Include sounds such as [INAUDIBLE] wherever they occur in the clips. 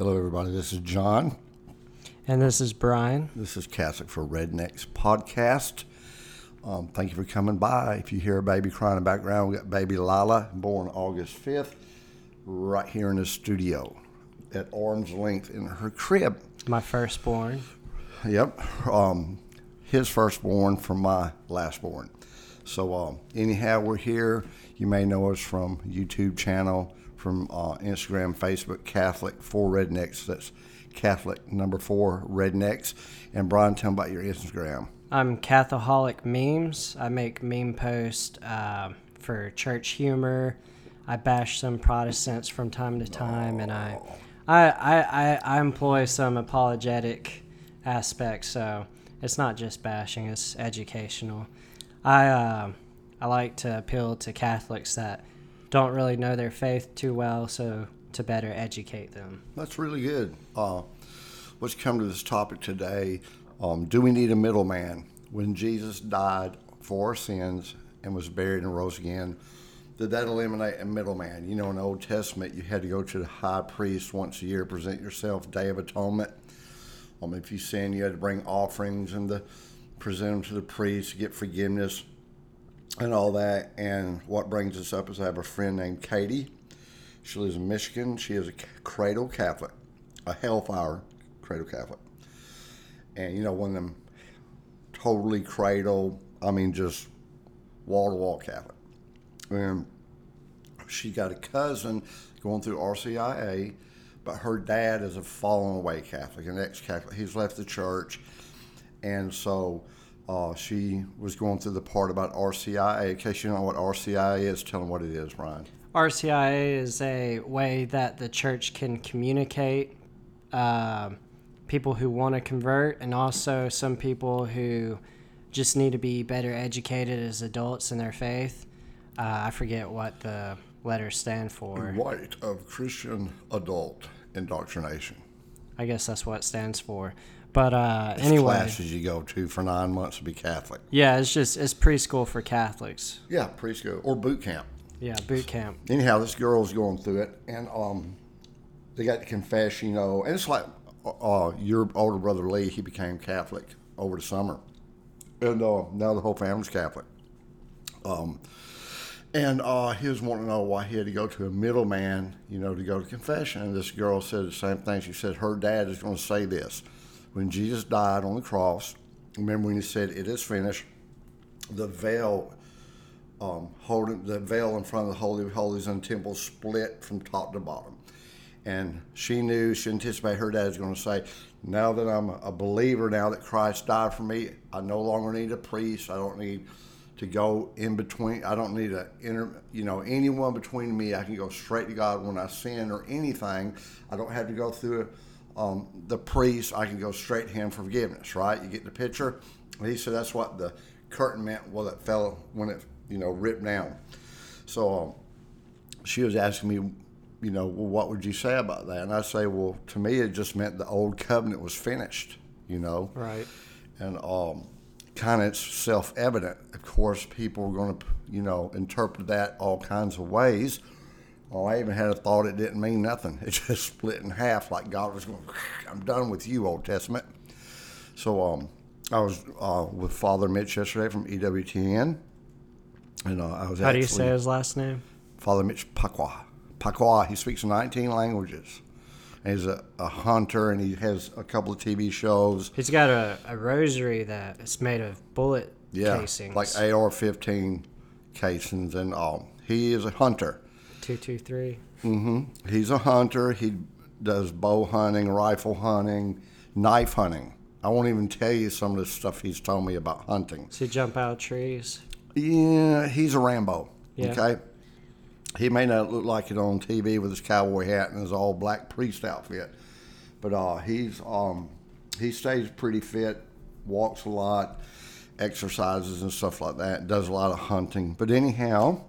Hello, everybody. This is John. And this is Brian. This is Catholic for Rednecks podcast. Um, thank you for coming by. If you hear a baby crying in the background, we got baby Lila, born August 5th, right here in the studio at arm's length in her crib. My firstborn. Yep. Um, his firstborn from my lastborn. So, um, anyhow, we're here. You may know us from YouTube channel, from uh, Instagram, Facebook, Catholic for Rednecks. That's Catholic number four Rednecks. And Brian, tell me about your Instagram. I'm Cathoholic Memes. I make meme posts uh, for church humor. I bash some Protestants from time to time, and I, I, I, I, I employ some apologetic aspects. So it's not just bashing; it's educational. I, uh, I like to appeal to Catholics that don't really know their faith too well, so to better educate them. That's really good. Uh, let's come to this topic today. Um, do we need a middleman? When Jesus died for our sins and was buried and rose again, did that eliminate a middleman? You know, in the Old Testament, you had to go to the high priest once a year, present yourself, Day of Atonement. Um, if you sin, you had to bring offerings and the, present them to the priest, to get forgiveness, and all that. And what brings us up is I have a friend named Katie. She lives in Michigan. She is a cradle Catholic, a hellfire cradle Catholic. And you know, one of them totally cradle, I mean, just wall to wall Catholic. And she got a cousin going through RCIA, but her dad is a fallen away Catholic, an ex Catholic. He's left the church. And so uh, she was going through the part about RCIA. In case you don't know what RCIA is, tell them what it is, Brian. RCIA is a way that the church can communicate uh, people who want to convert and also some people who just need to be better educated as adults in their faith. Uh, I forget what the letters stand for. Rite of Christian Adult Indoctrination. I guess that's what it stands for. But uh, It's anyway, classes you go to for nine months to be Catholic. yeah, it's just it's preschool for Catholics. Yeah, preschool or boot camp. Yeah, boot camp. anyhow, this girl's going through it, and um, they got to confess, you know, and it's like uh, your older brother Lee, he became Catholic over the summer, and uh, now the whole family's Catholic. Um, and uh, he was wanting to know why he had to go to a middleman, you know, to go to confession. And this girl said the same thing. She said her dad is going to say this: when Jesus died on the cross, remember when he said, "It is finished," the veil um, holding the veil in front of the Holy of Holies the temple split from top to bottom. And she knew, she anticipated her dad was going to say, Now that I'm a believer, now that Christ died for me, I no longer need a priest. I don't need to go in between. I don't need a inter, you know, anyone between me. I can go straight to God when I sin or anything. I don't have to go through um, the priest. I can go straight to him for forgiveness, right? You get the picture? And he said that's what the curtain meant well it fell when it you know ripped down so um, she was asking me you know well what would you say about that and i say well to me it just meant the old covenant was finished you know Right. and um, kind of it's self-evident of course people are going to you know interpret that all kinds of ways well, I even had a thought it didn't mean nothing. [LAUGHS] It just split in half, like God was going, I'm done with you, Old Testament. So um, I was uh, with Father Mitch yesterday from EWTN, and uh, I was How do you say his last name? Father Mitch Pacwa. Pacwa. He speaks 19 languages. And he's a, a hunter, and he has a couple of TV shows. He's got a, a rosary that is made of bullet Yeah, casings. like AR-15 casings, and um, he is a hunter. Two two three. Mm-hmm. He's a hunter. He does bow hunting, rifle hunting, knife hunting. I won't even tell you some of the stuff he's told me about hunting. So you jump out of trees. Yeah, he's a Rambo. Yeah. Okay. He may not look like it on TV with his cowboy hat and his all black priest outfit, but uh, he's um, he stays pretty fit, walks a lot, exercises and stuff like that. Does a lot of hunting. But anyhow,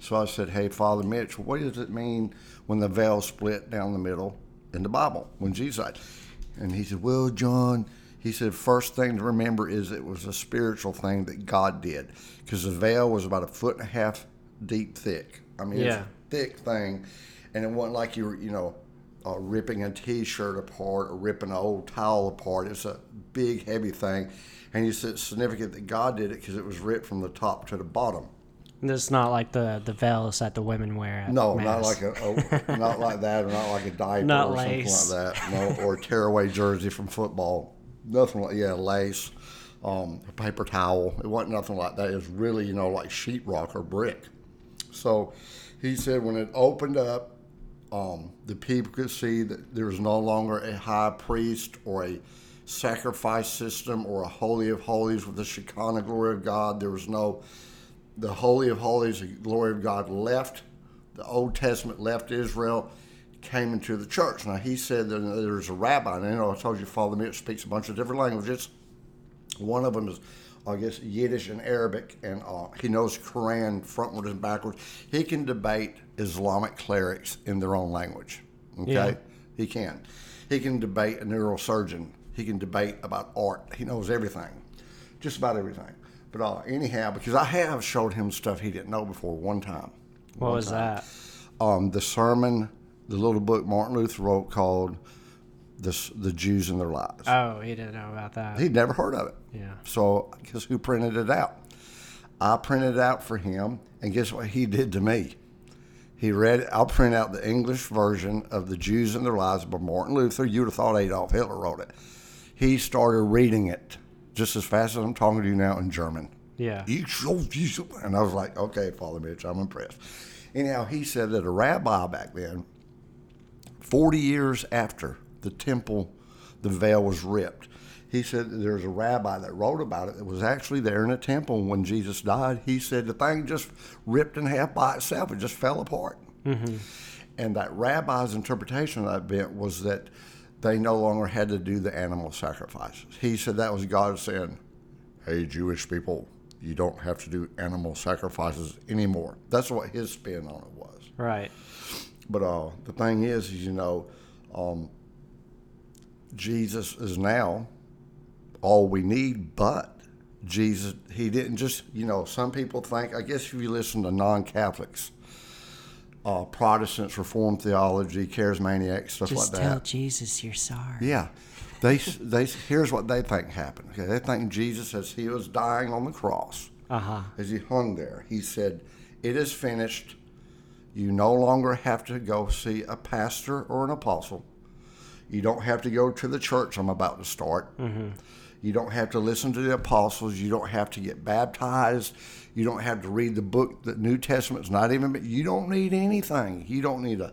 so I said, "Hey, Father Mitch, what does it mean when the veil split down the middle in the Bible when Jesus died?" And he said, "Well, John." He said, first thing to remember is it was a spiritual thing that God did because the veil was about a foot and a half deep thick. I mean, it's Yeah. a thick thing, and it wasn't like you were, you know, uh, ripping a T-shirt apart or ripping an old towel apart. It's a big, heavy thing, and he said it's significant that God did it because it was ripped from the top to the bottom. It's not like the the veils that the women wear. No, mass. not like a, a [LAUGHS] not like that, or not like a diaper Not or lace. something like that. No, or tearaway jersey from football. Nothing like yeah, lace, um, a paper towel. It wasn't nothing like that. It was really you know like sheetrock or brick. So he said when it opened up, um, the people could see that there was no longer a high priest or a sacrifice system or a holy of holies with the Shekinah glory of God. There was no the holy of holies, the glory of God left the Old Testament, left Israel, came into the church. Now he said that there's a rabbi, and you know I told you Father Mitch speaks a bunch of different languages. One of them is, I guess, Yiddish and Arabic, and uh, he knows Quran frontwards and backwards. He can debate Islamic clerics in their own language. Okay, Yeah. he can. He can debate a neurosurgeon. He can debate about art. He knows everything, just about everything. But uh, anyhow, because I have showed him stuff he didn't know before one time. What was that? Um, the sermon, the little book Martin Luther wrote called "The the Jews and Their Lies." Oh, he didn't know about that. He'd never heard of it. Yeah. So guess who printed it out? I printed it out for him, and guess what he did to me? He read. I'll print out the English version of the Jews and Their Lies by Martin Luther. You'd have thought Adolf Hitler wrote it. He started reading it just as fast as I'm talking to you now in German. Yeah. You so you so- and I was like, okay, Father Mitch, I'm impressed. Anyhow, he said that a rabbi back then, 40 years after the temple, the veil was ripped, he said that there's a rabbi that wrote about it that was actually there in the temple when Jesus died. He said the thing just ripped in half by itself, it just fell apart. Mm-hmm. And that rabbi's interpretation of that event was that they no longer had to do the animal sacrifices. He said that was God saying, hey, Jewish people, you don't have to do animal sacrifices anymore. That's what his spin on it was. Right. But uh, the thing is, is you know, um, Jesus is now all we need, but Jesus, he didn't just, you know, some people think, I guess if you listen to non Catholics, uh, Protestants, Reformed theology, charismaniacs, stuff Just like that. tell. Jesus you're sorry. Yeah. They, they, here's what they think happened. Okay, they think Jesus, as he was dying on the cross, Uh huh. as he hung there, he said, It is finished. You no longer have to go see a pastor or an apostle. You don't have to go to the church I'm about to start. You don't have to listen to the apostles. You don't have to get baptized. You don't have to read the book. The New Testament's not even. You don't need anything. You don't need a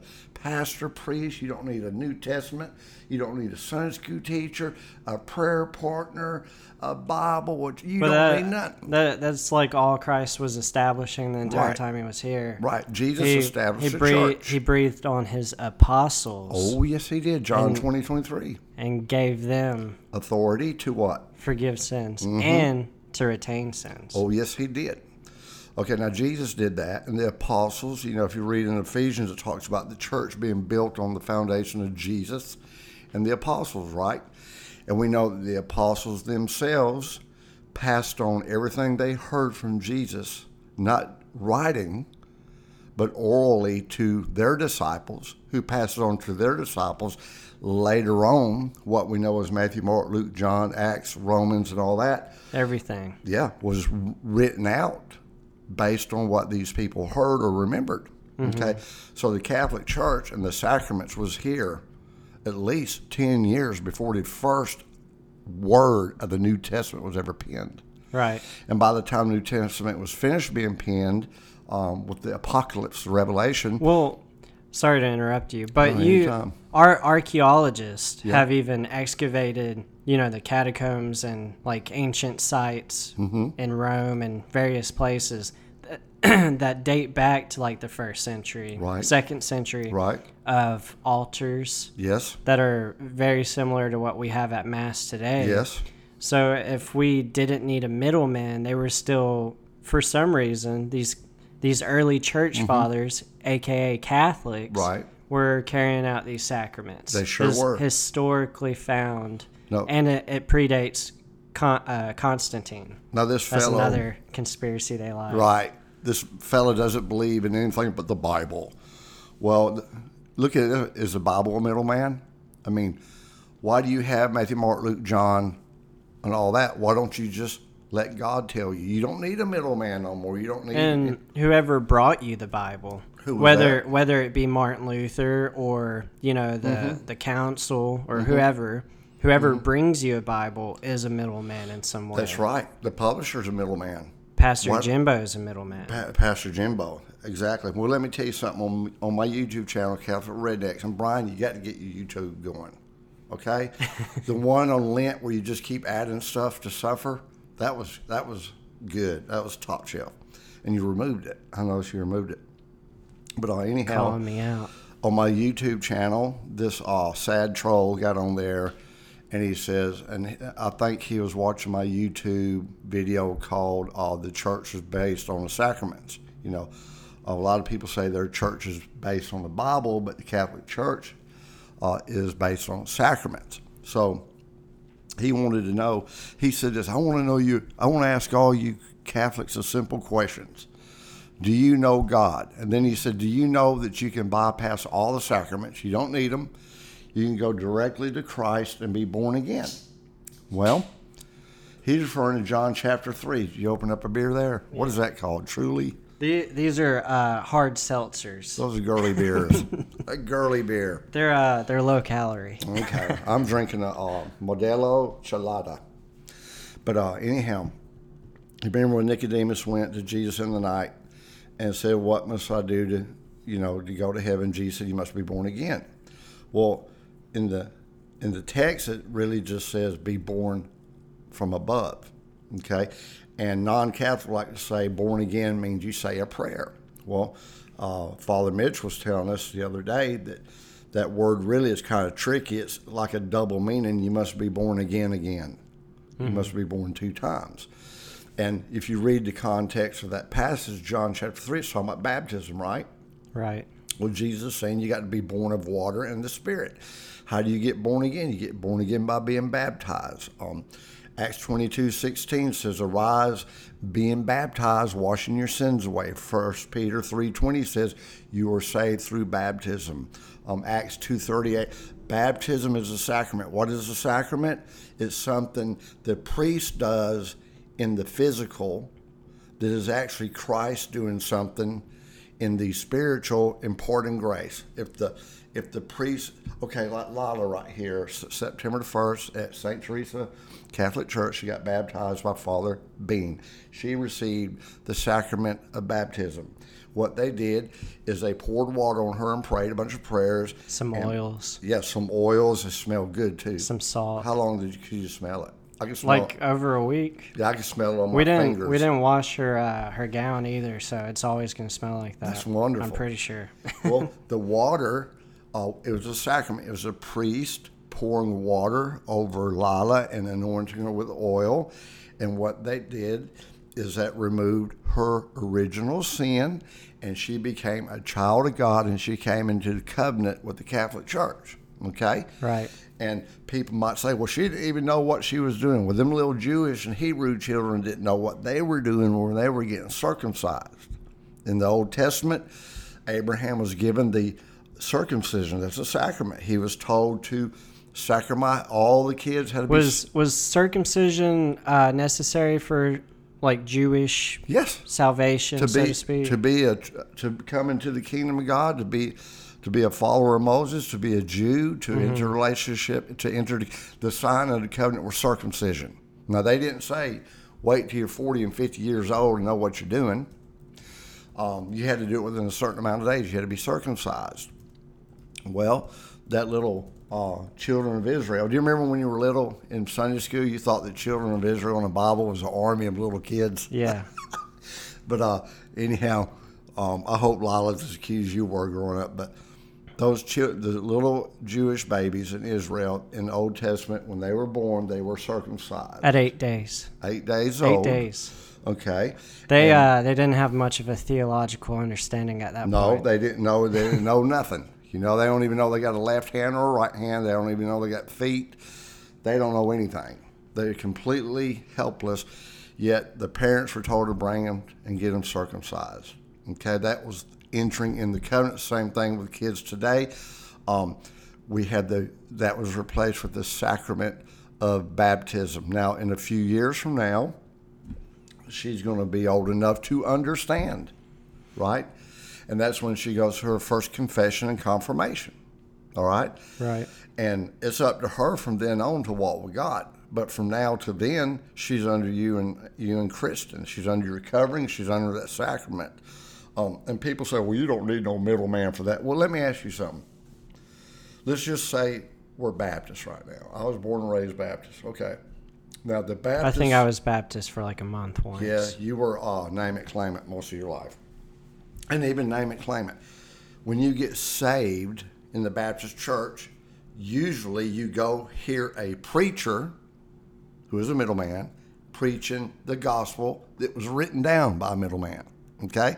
pastor, priest. You don't need a New Testament. You don't need a Sunday school teacher, a prayer partner, a Bible. What you But don't that, need nothing. that that's like all Christ was establishing the entire Right. time he was here. Right. Jesus He, established he the breathed church. he breathed on his apostles oh, yes, he did. John twenty twenty three. and gave them Authority to what? forgive sins and to retain sins. Mm-hmm. Oh, yes, he did. Okay, now Jesus did that, and the apostles, you know, if you read in Ephesians, it talks about the church being built on the foundation of Jesus and the apostles, right? And we know that the apostles themselves passed on everything they heard from Jesus, not writing, but orally to their disciples, who passed it on to their disciples. Later on, what we know as Matthew, Mark, Luke, John, Acts, Romans, and all that, Everything. yeah, was written out based on what these people heard or remembered. Okay, so the Catholic Church and the sacraments was here at least ten years before the first word of the New Testament was ever penned. Right. And by the time the New Testament was finished being penned, um, with the Apocalypse, the Revelation, Well, sorry to interrupt you, but No, you, our archaeologists have even excavated, you know, the catacombs and like ancient sites Mm-hmm. in Rome and various places that, [CLEARS THROAT] that date back to like the first century, Right. second century, right? of altars Yes, that are very similar to what we have at Mass today. yes, So if we didn't need a middleman, they were still, for some reason, these these early church fathers, aka Catholics, Mm-hmm. Right. were carrying out these sacraments. They sure were. historically found, No. and it, it predates Con, uh, Constantine. Now this That's fellow, another conspiracy they like. Right. This fellow doesn't believe in anything but the Bible. Well, look at it. Is the Bible a middleman? I mean, why do you have Matthew, Mark, Luke, John, and all that? Why don't you just let God tell you? You don't need a middleman no more. You don't need. And whoever brought you the Bible, Who whether that? whether it be Martin Luther or you know the Mm-hmm. the council or whoever, whoever brings you a Bible is a middleman in some way. That's right. The publisher's a middleman. Pastor What? Jimbo is a middleman. Pa- Pastor Jimbo. Exactly. Well, let me tell you something on, on my YouTube channel, Catholic Rednecks. And Brian, you got to get your YouTube going. Okay? [LAUGHS] the one on Lent where you just keep adding stuff to suffer, that was that was good. That was top shelf. And you removed it. I noticed you removed it. But uh, anyhow, calling me out. on my YouTube channel, this uh, sad troll got on there and he says, and I think he was watching my YouTube video called uh, The Church is Based on the Sacraments. You know, a lot of people say their church is based on the Bible, but the Catholic Church uh, is based on sacraments. So he wanted to know, he said this, I want to know you, I want to ask all you Catholics a simple questions. Do you know God? And then he said, Do you know that you can bypass all the sacraments? You don't need them. You can go directly to Christ and be born again. Well, he's referring to John chapter 3. You open up a beer there? What is that called? Truly? The, these are uh, hard seltzers. Those are girly beers. [LAUGHS] a girly beer. They're uh, they're low calorie. Okay. I'm drinking a uh, Modelo Chelada. But uh, anyhow, you remember when Nicodemus went to Jesus in the night and said, What must I do to, you know, to go to heaven? Jesus said, You must be born again. Well, in the in the text it really just says be born from above. Okay? And non Catholic like to say born again means you say a prayer. Well, uh, Father Mitch was telling us the other day that that word really is kind of tricky. It's like a double meaning. You must be born again again. You must be born two times. And if you read the context of that passage, John chapter 3, it's talking about baptism, right? Right. Well, Jesus is saying you got to be born of water and the Spirit. How do you get born again? You get born again by being baptized. Um, Acts 22 16 says, Arise, being baptized, washing your sins away. 1 Peter 3 20 says, You are saved through baptism. Um, Acts 2 38, baptism is a sacrament. What is a sacrament? It's something the priest does in the physical that is actually Christ doing something in the spiritual imparting grace. If the if the priest, okay, like Lala right here, September the first at Saint Teresa Catholic Church, she got baptized by Father Bean. She received the sacrament of baptism. What they did is they poured water on her and prayed a bunch of prayers. Some and- oils, Yes, some oils. It smelled good too. some salt. How long did you, could you smell it? I can smell. Like over a week. yeah, I can smell it on my We didn't fingers. we didn't wash her uh, her gown either, so it's always gonna smell like that. That's wonderful. I'm pretty sure. well, [LAUGHS] the water, uh, it was a sacrament. It was a priest pouring water over Lila and anointing her with oil. And what they did is that removed her original sin, and she became a child of God, and she came into the covenant with the Catholic Church. Okay? Right. And people might say, well, she didn't even know what she was doing. Well, them little Jewish and Hebrew children didn't know what they were doing when they were getting circumcised. In the Old Testament, Abraham was given the circumcision. That's a sacrament. He was told to sacrament all the kids had to Was was circumcision uh, necessary for like Jewish be yes salvation, to so be to speak? to be a to come into the kingdom of God to be to be a follower of Moses to be a Jew to Mm-hmm. enter relationship to enter the, the sign of the covenant was circumcision. Now they didn't say wait till you're 40 and 50 years old and know what you're doing. Um, you had to do it within a certain amount of days. You had to be circumcised. Well, that little uh, children of Israel. Do you remember when you were little in Sunday school? You thought that children of Israel in the Bible was an army of little kids. yeah. [LAUGHS] But uh, anyhow, um, I hope Lila's as cute as you were growing up. But those chil- the little Jewish babies in Israel in the Old Testament, when they were born, they were circumcised. At eight days. Eight days Eight old. days. Okay. They uh they didn't have much of a theological understanding at that No, point. they didn't know. They didn't know nothing. You know, they don't even know they got a left hand or a right hand. They don't even know they got feet. They don't know anything. They're completely helpless. Yet the parents were told to bring them and get them circumcised. Okay, that was entering in the covenant. Same thing with kids today. Um, we had the that was replaced with the sacrament of baptism. Now, in a few years from now, she's going to be old enough to understand, right? And that's when she goes to her first confession and confirmation. All right? Right. And it's up to her from then on to what we got. But from now to then, she's under you and you and Kristen. She's under your covering. She's under that sacrament. Um, and people say, "Well, you don't need no middleman for that." Well, let me ask you something. Let's just say we're Baptists right now. I was born and raised Baptist. Okay. Now the Baptist. I think I was Baptist for like a month once. Yeah, you were uh, name it, claim it most of your life, and even name it, claim it. When you get saved in the Baptist church, usually you go hear a preacher, who is a middleman, preaching the gospel that was written down by a middleman. Okay.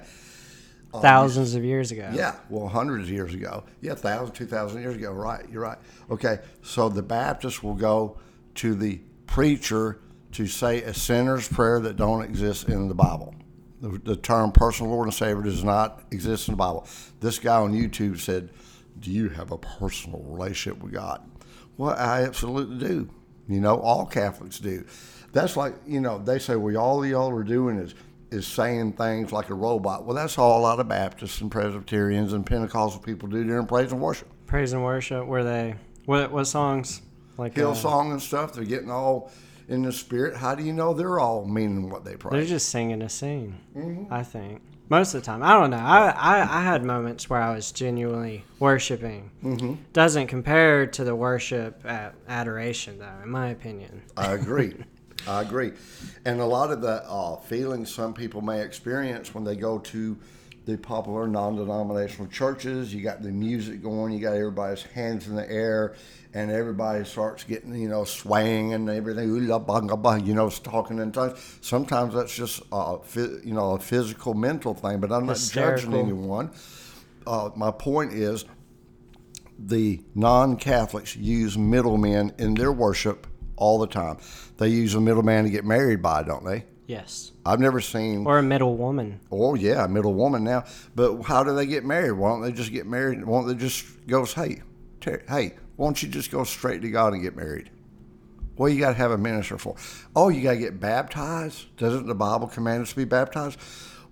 Um, Thousands of years ago. Yeah, well, hundreds of years ago. Yeah, thousand, two thousand years ago. Right, you're right. Okay, so the Baptist will go to the preacher to say a sinner's prayer that don't exist in the Bible. The, the term personal Lord and Savior does not exist in the Bible. This guy on YouTube said, "Do you have a personal relationship with God?" Well, I absolutely do. You know, all Catholics do. That's like you know they say, "Well, all y'all are doing is." Is saying things like a robot. Well, that's all a lot of Baptists and Presbyterians and Pentecostal people do during praise and worship. Praise and worship. Were they? What what songs? Like uh, Hillsong and stuff, they're getting all in the spirit. How do you know they're all meaning what they pray? They're just singing a scene. Mm-hmm. I think most of the time. I don't know. I I, I had moments where I was genuinely worshiping. Mm-hmm. Doesn't compare to the worship at adoration, though, in my opinion. I agree. [LAUGHS] I agree. And a lot of the uh, feelings some people may experience when they go to the popular non denominational churches, you got the music going, you got everybody's hands in the air, and everybody starts getting, you know, swaying and everything, you know, talking in tongues. Sometimes that's just, uh, you know, a physical, mental thing, but I'm not judging anyone. Uh, my point is the non Catholics use middlemen in their worship all the time. They use a middleman to get married by, don't they? Yes. I've never seen. Or a middle woman. Oh yeah, a middle woman now. But how do they get married? Why don't they just get married? Why don't they just go, hey, Terry, hey, why don't you just go straight to God and get married? What you got to have a minister for? Oh, you got to get baptized. Doesn't the Bible command us to be baptized?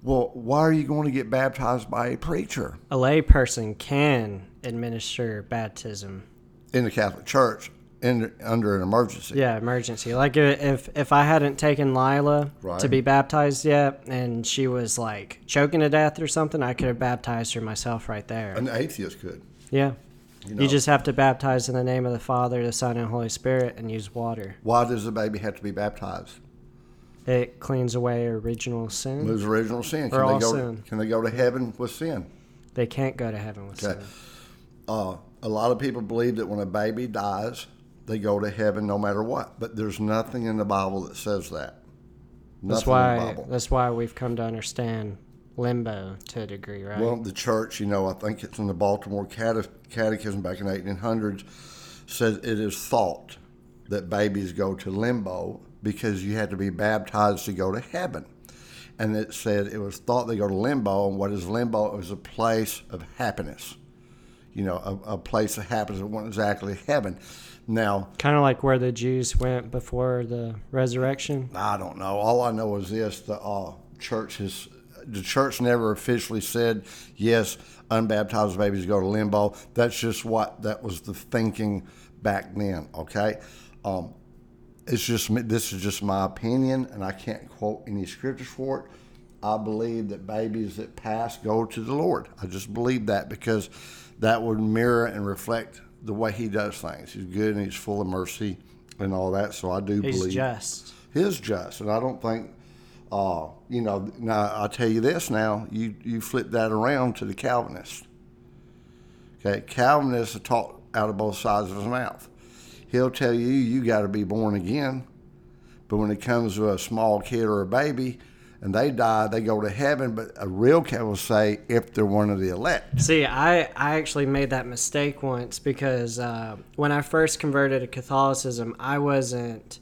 Well, why are you going to get baptized by a preacher A lay person can administer baptism. in the Catholic Church in, under an emergency? Yeah, emergency. Like if if I hadn't taken Lila Right. to be baptized yet, and she was like choking to death or something, I could have baptized her myself right there. An atheist could. Yeah. You, You just have to baptize in the name of the Father, the Son, and Holy Spirit, and use water. why does the baby have to be baptized? It cleans away original sin. Lose original sin. Can Or all go? sin. Can they go to heaven with sin? They can't go to heaven with Okay. sin. Uh, a lot of people believe that when a baby dies, they go to heaven no matter what. But there's nothing in the Bible that says that. Nothing That's why. That's why we've come to understand limbo to a degree, right? Well, the church, you know, I think it's in the Baltimore Cate- Catechism back in the 1800s, says it is thought that babies go to limbo because you had to be baptized to go to heaven. And it said it was thought they go to limbo, and what is limbo? It was a place of happiness. You know, a, a place of happiness. It wasn't exactly heaven. Now, kind of like where the Jews went before the resurrection. I don't know. All I know is this: the uh, church has, the church never officially said yes. Unbaptized babies go to limbo. That's just what that was the thinking back then. Okay, um, it's just this is just my opinion, and I can't quote any scriptures for it. I believe that babies that pass go to the Lord. I just believe that because that would mirror and reflect the way He does things. He's good and He's full of mercy and all that. So I do He's believe just. is just, and I don't think, uh, you know. Now I'll tell you this. Now you you flip that around to the Calvinist. Okay, Calvinists are taught out of both sides of his mouth. He'll tell you you got to be born again, but when it comes to a small kid or a baby, and they die, they go to heaven. But a real Calvinist will say if they're one of the elect. See, I, I actually made that mistake once because uh, when I first converted to Catholicism, I wasn't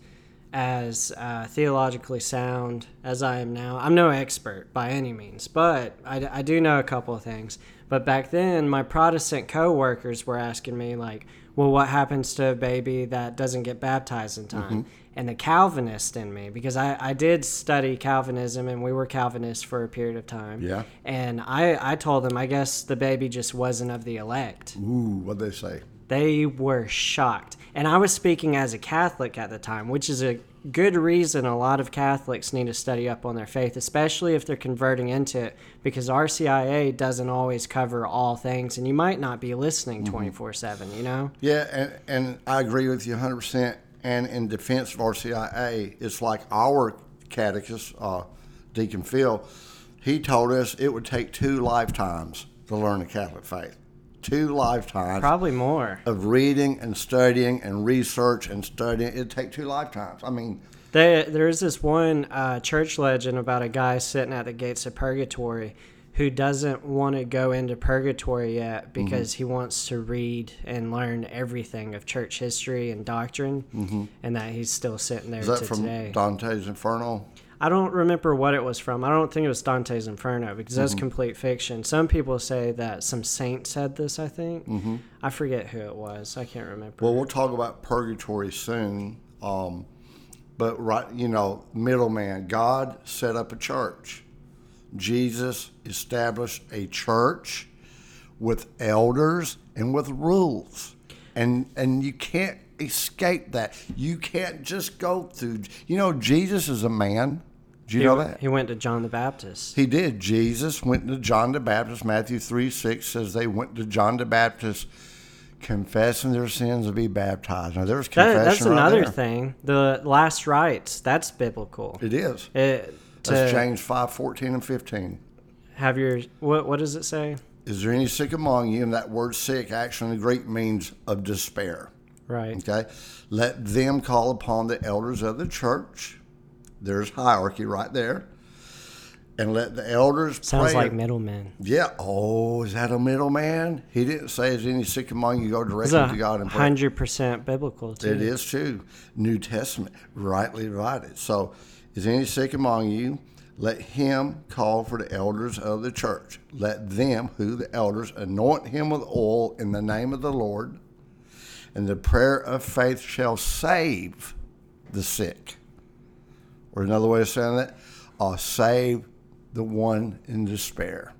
as uh, theologically sound as I am now. I'm no expert by any means, but I, I do know a couple of things. But back then, my Protestant co-workers were asking me like, "Well, what happens to a baby that doesn't get baptized in time?" And the Calvinist in me, because I, I did study Calvinism and we were Calvinists for a period of time. Yeah. And I, I told them, I guess the baby just wasn't of the elect. Ooh, what'd they say? They were shocked. And I was speaking as a Catholic at the time, which is a good reason a lot of Catholics need to study up on their faith, especially if they're converting into it, because RCIA doesn't always cover all things, and you might not be listening 24 7, you know? Yeah, and, and I agree with you 100%. And in defense of RCIA, it's like our catechist, uh, Deacon Phil, he told us it would take two lifetimes to learn the Catholic faith. Two lifetimes Probably more. of reading and studying and research and studying. It'd take two lifetimes. I mean, There, there's this one uh, church legend about a guy sitting at the gates of purgatory who doesn't want to go into purgatory yet Mm-hmm. because he wants to read and learn everything of church history and doctrine, and that he's still sitting there Mm-hmm. to that from today. Dante's Inferno? I don't remember what it was from. I don't think it was Dante's Inferno because Mm-hmm. that's complete fiction. Some people say that some saint said this. I think Mm-hmm. I forget who it was. I can't remember. Well, we'll talk about purgatory soon. Um, but right, you know, middleman, God set up a church. Jesus established a church with elders and with rules, and and you can't escape that. You can't just go through. You know, Jesus is a man. Do you he, know that? he went to John the Baptist. He did. Jesus went to John the Baptist. Matthew 3 6 says they went to John the Baptist confessing their sins and be baptized. Now, there's confession That, that's right another there. thing. The last rites, that's biblical. It is. It, to That's James 5 14 and 15. have your what what does it say? Is there any sick among you? And that word sick actually in the Greek means of despair. Right. Okay? Let them call upon the elders of the church. There's hierarchy right there. And let the elders Sounds pray. like middlemen. Yeah. Oh, is that a middleman? He didn't say, "Is any sick among you?" Go directly to God and pray. hundred percent biblical too. It is too. New Testament, rightly divided. So, is any sick among you? Let him call for the elders of the church. Let them, who the elders, anoint him with oil in the name of the Lord, and the prayer of faith shall save the sick. Or another way of saying that, uh, save the one in despair.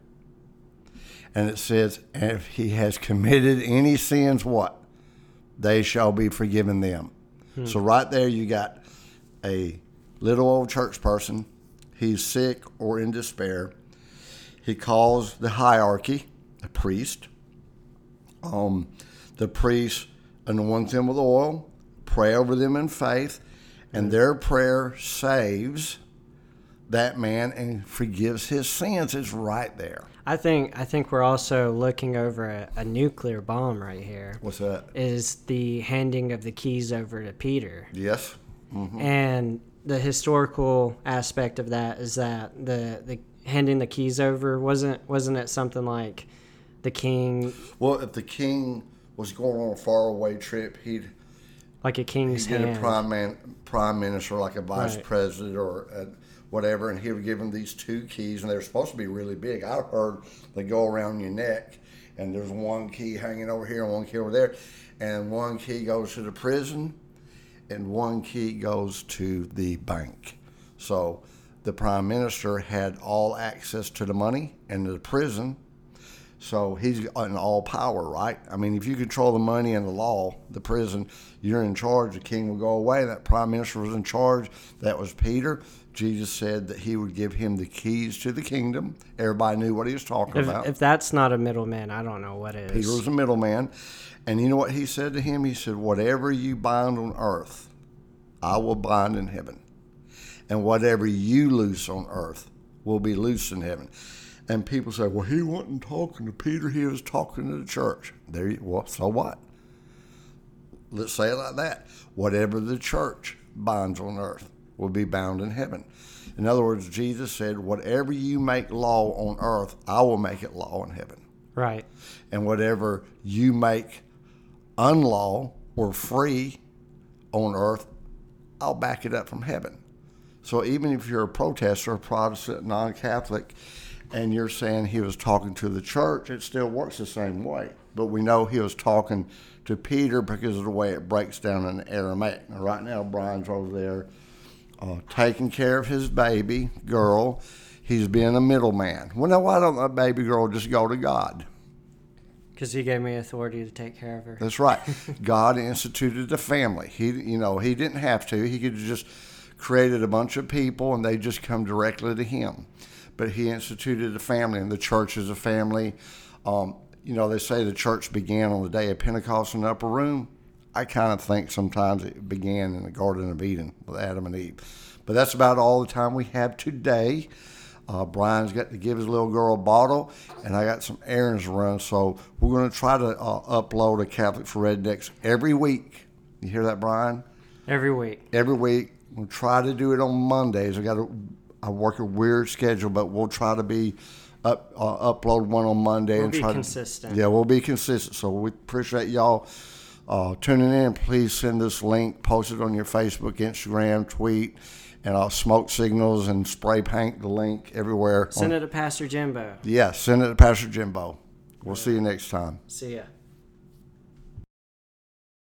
And it says, and if he has committed any sins, what? They shall be forgiven them. So right there you got a little old church person. He's sick or in despair. He calls the hierarchy, a priest. Um, the priest anoints them with oil, pray over them in faith, and their prayer saves that man and forgives his sins. It's right there. I think I think we're also looking over a, a nuclear bomb right here. What's that? Is the handing of the keys over to Peter. Yes. Mm-hmm. And the historical aspect of that is that the the handing the keys over wasn't wasn't it something like the king Well, if the king was going on a faraway trip, he'd like a king's he'd get a hand. prime man, prime minister, like a vice Right. president or a, whatever, and he would give him these two keys, and they're supposed to be really big. I heard they go around your neck, and there's one key hanging over here and one key over there, and one key goes to the prison, and one key goes to the bank. So the prime minister had all access to the money and the prison. So he's in all power, right? I mean, if you control the money and the law, the prison, you're in charge. The king will go away. That prime minister was in charge. That was Peter. Jesus said that he would give him the keys to the kingdom. Everybody knew what he was talking If, about. if that's not a middleman, I don't know what is. Peter was a middleman. And you know what he said to him? He said, Whatever you bind on earth, I will bind in heaven. And whatever you loose on earth will be loose in heaven. And people say, Well, he wasn't talking to Peter, he was talking to the church. There you well, so what? Let's say it like that. Whatever the church binds on earth will be bound in heaven. In other words, Jesus said, Whatever you make law on earth, I will make it law in heaven Right. and whatever you make unlaw or free on earth, I'll back it up from heaven. So even if you're a protester, a Protestant, non-Catholic, and you're saying he was talking to the church, it still works the same way. But we know he was talking to Peter because of the way it breaks down in Aramaic. Now, right now, Brian's over there uh, taking care of his baby girl. He's being a middleman. Well, now why don't that baby girl just go to God? Because he gave me authority to take care of her. That's right. [LAUGHS] God instituted the family. He, you know, he didn't have to. He could have just created a bunch of people and they just come directly to him. But he instituted a family, and the church is a family. Um, you know, they say the church began on the day of Pentecost in the upper room. I kind of think sometimes it began in the Garden of Eden with Adam and Eve. But that's about all the time we have today. Uh, Brian's got to give his little girl a bottle, and I got some errands to run. So we're going to try to uh, upload a Catholic for Rednecks every week. You hear that, Brian? Every week. Every week. We'll try to do it on Mondays. I got to. I work a weird schedule, but we'll try to be up uh, upload one on Monday We'll and be try consistent. To, yeah, we'll be consistent. So we appreciate y'all uh, tuning in. Please send this link, post it on your Facebook, Instagram, tweet, and I'll smoke signals and spray paint the link everywhere. Send it to Pastor Jimbo. Yeah, send it to Pastor Jimbo. We'll see you next time. See ya.